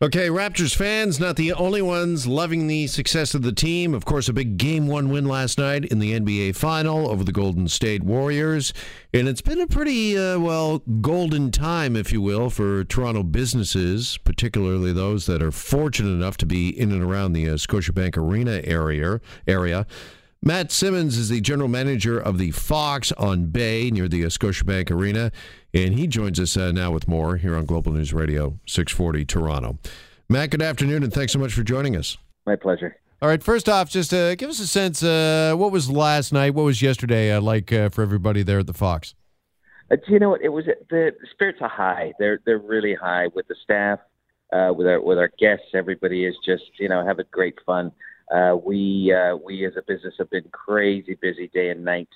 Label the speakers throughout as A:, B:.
A: Okay, Raptors fans, not the only ones loving the success of the team. Of course, a big game one win last night in the NBA final over the Golden State Warriors. And it's been a pretty, uh, well, golden time, if you will, for Toronto businesses, particularly those that are fortunate enough to be in and around the uh, Scotiabank Arena area. area. Matt Simmons is the general manager of the Fox on Bay near the uh, Scotiabank Arena, and he joins us uh, now with more here on Global News Radio 640 Toronto. Matt, good afternoon, and thanks so much for joining us.
B: My pleasure.
A: All right, first off, just uh, give us a sense uh, what was last night, what was yesterday uh, like uh, for everybody there at the Fox?
B: do you know what? It was the spirits are high. They're they're really high with the staff, with our with our guests. Everybody is just you know having great fun. Uh, we uh, we as a business have been crazy busy day and night,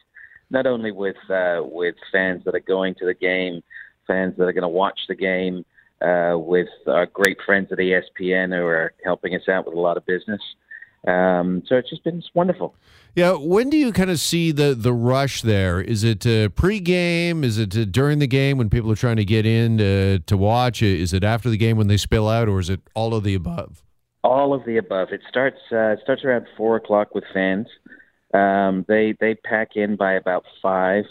B: not only with uh, with fans that are going to the game, fans that are going to watch the game, uh, with our great friends at ESPN who are helping us out with a lot of business. Um, so it's just been wonderful.
A: Yeah, when do you kind of see the the rush there? Is it uh, pregame? Is it uh, during the game when people are trying to get in to, to watch? Is it after the game when they spill out, or is it all of the above?
B: All of the above. It starts uh, it starts around four o'clock with fans. Um, they they pack in by about five,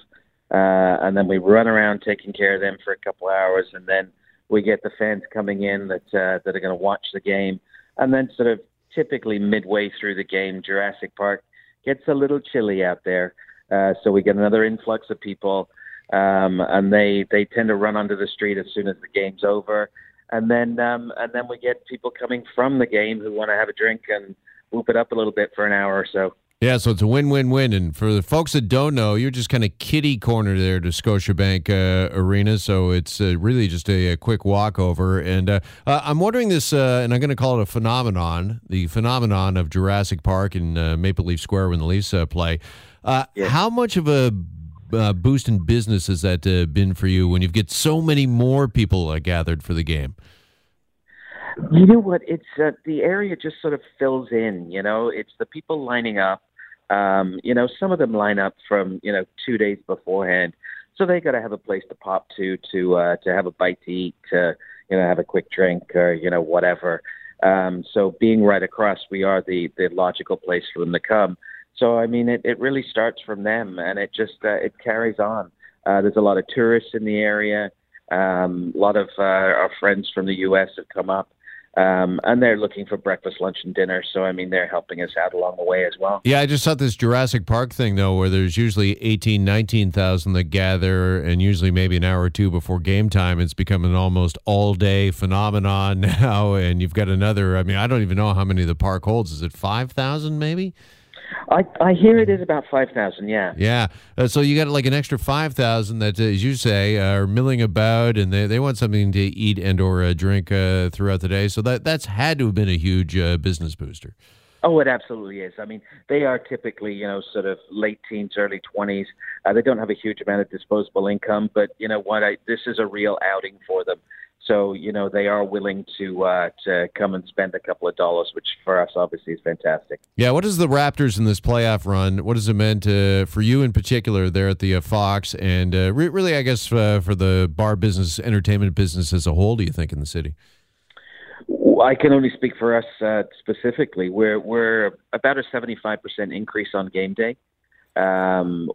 B: uh, and then we run around taking care of them for a couple hours, and then we get the fans coming in that uh, that are going to watch the game, and then sort of typically midway through the game, Jurassic Park gets a little chilly out there, uh, so we get another influx of people, um, and they they tend to run onto the street as soon as the game's over and then um, and then we get people coming from the game who want to have a drink and whoop it up a little bit for an hour or so.
A: Yeah, so it's a win-win-win, and for the folks that don't know, you're just kind of kitty corner there to Scotiabank uh, Arena, so it's uh, really just a, a, quick walkover. And uh, uh I'm wondering this, uh, and I'm going to call it a phenomenon, the phenomenon of Jurassic Park and uh, Maple Leaf Square when the Leafs play. Yeah. How much of a uh, boost in business has that uh, been for you when you've get so many more people uh, gathered for the game?
B: You know what? It's uh, the area just sort of fills in. You know, it's the people lining up. Um, you know, some of them line up from you know two days beforehand, so they got to have a place to pop to to uh, to have a bite to eat, to you know have a quick drink or you know whatever. Um, so being right across, we are the the logical place for them to come. So I mean, it, it really starts from them, and it just uh, it carries on. Uh, there's a lot of tourists in the area. Um, a lot of uh, our friends from the U.S. have come up. Um, and they're looking for breakfast, lunch, and dinner. So, I mean, they're helping us out along the way as well.
A: Yeah, I just saw this Jurassic Park thing, though, where there's usually 18, 19,000 that gather, and usually maybe an hour or two before game time. It's become an almost all day phenomenon now. And you've got another, I mean, I don't even know how many the park holds. Is it 5,000 maybe?
B: I, I hear it is about 5,000, yeah.
A: Yeah. Uh, so you got like an extra 5,000 that, uh, as you say, are milling about and they, they want something to eat and or uh, drink uh, throughout the day. So that that's had to have been a huge uh, business booster.
B: Oh, it absolutely is. I mean, they are typically, you know, sort of late teens, early 20s. Uh, they don't have a huge amount of disposable income, but you know what? I, this is a real outing for them. So you know they are willing to uh, to come and spend a couple of dollars, which for us obviously is fantastic.
A: Yeah, what is the Raptors in this playoff run? What has it meant uh, for you in particular there at the uh, Fox, and uh, re- really, I guess uh, for the bar business, entertainment business as a whole? Do you think in the city?
B: I can only speak for us uh, specifically. We're we're about a seventy five percent increase on game day. Um,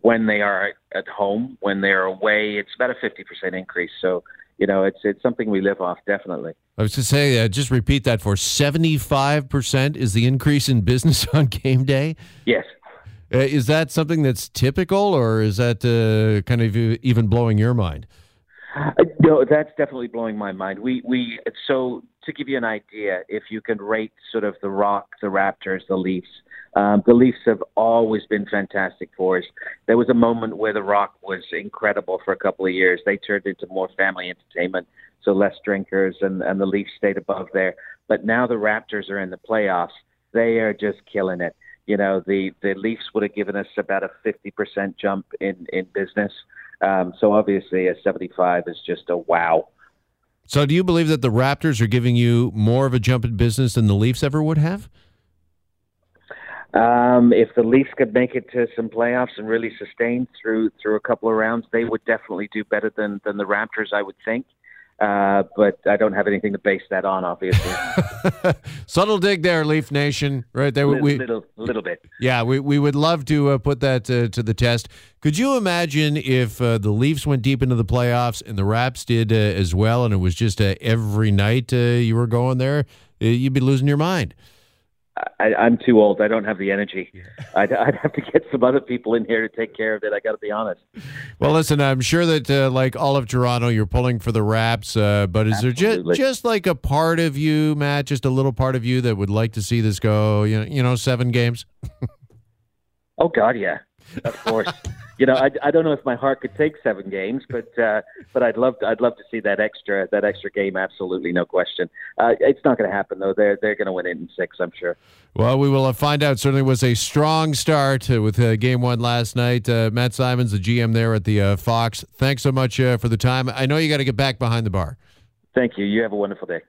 B: when they are at home, when they're away, it's about a fifty percent increase. So you know, it's it's something we live off definitely.
A: I was to say, uh, just repeat that for seventy five percent is the increase in business on game day.
B: Yes.
A: Uh, is that something that's typical, or is that uh, kind of even blowing your mind?
B: Uh, no, that's definitely blowing my mind. We we so to give you an idea, if you can rate sort of the Rock, the Raptors, the Leafs, um, the Leafs have always been fantastic for us. There was a moment where The Rock was incredible for a couple of years. They turned into more family entertainment, so less drinkers, and, and the Leafs stayed above there. But now the Raptors are in the playoffs. They are just killing it. You know, the, the Leafs would have given us about a 50% jump in, in business. Um, so obviously, a 75 is just a wow.
A: So, do you believe that the Raptors are giving you more of a jump in business than the Leafs ever would have?
B: Um, if the Leafs could make it to some playoffs and really sustain through through a couple of rounds, they would definitely do better than than the Raptors, I would think. Uh, but I don't have anything to base that on, obviously.
A: Subtle dig there, Leaf Nation, right there.
B: Little, we, little, little bit.
A: Yeah, we, we would love to uh, put that uh, to the test. Could you imagine if uh, the Leafs went deep into the playoffs and the Raps did uh, as well, and it was just uh, every night uh, you were going there? You'd be losing your mind.
B: I, I'm too old. I don't have the energy. I'd, I'd have to get some other people in here to take care of it. I got to be honest.
A: Well, listen, I'm sure that uh, like all of Toronto, you're pulling for the Raps. Uh, but is Absolutely. there just just like a part of you, Matt, just a little part of you that would like to see this go? You know, you know, seven games.
B: oh God, yeah, of course you know, I, I don't know if my heart could take seven games, but uh, but I'd love to, I'd love to see that extra that extra game. Absolutely, no question. Uh, it's not going to happen though. They're they're going to win it in six, I'm sure.
A: Well, we will uh, find out. Certainly was a strong start uh, with uh, game one last night. Uh, Matt Simons, the GM there at the Fox. Thanks so much for the time. I know you got to get back behind the bar.
B: Thank you. You have a wonderful day.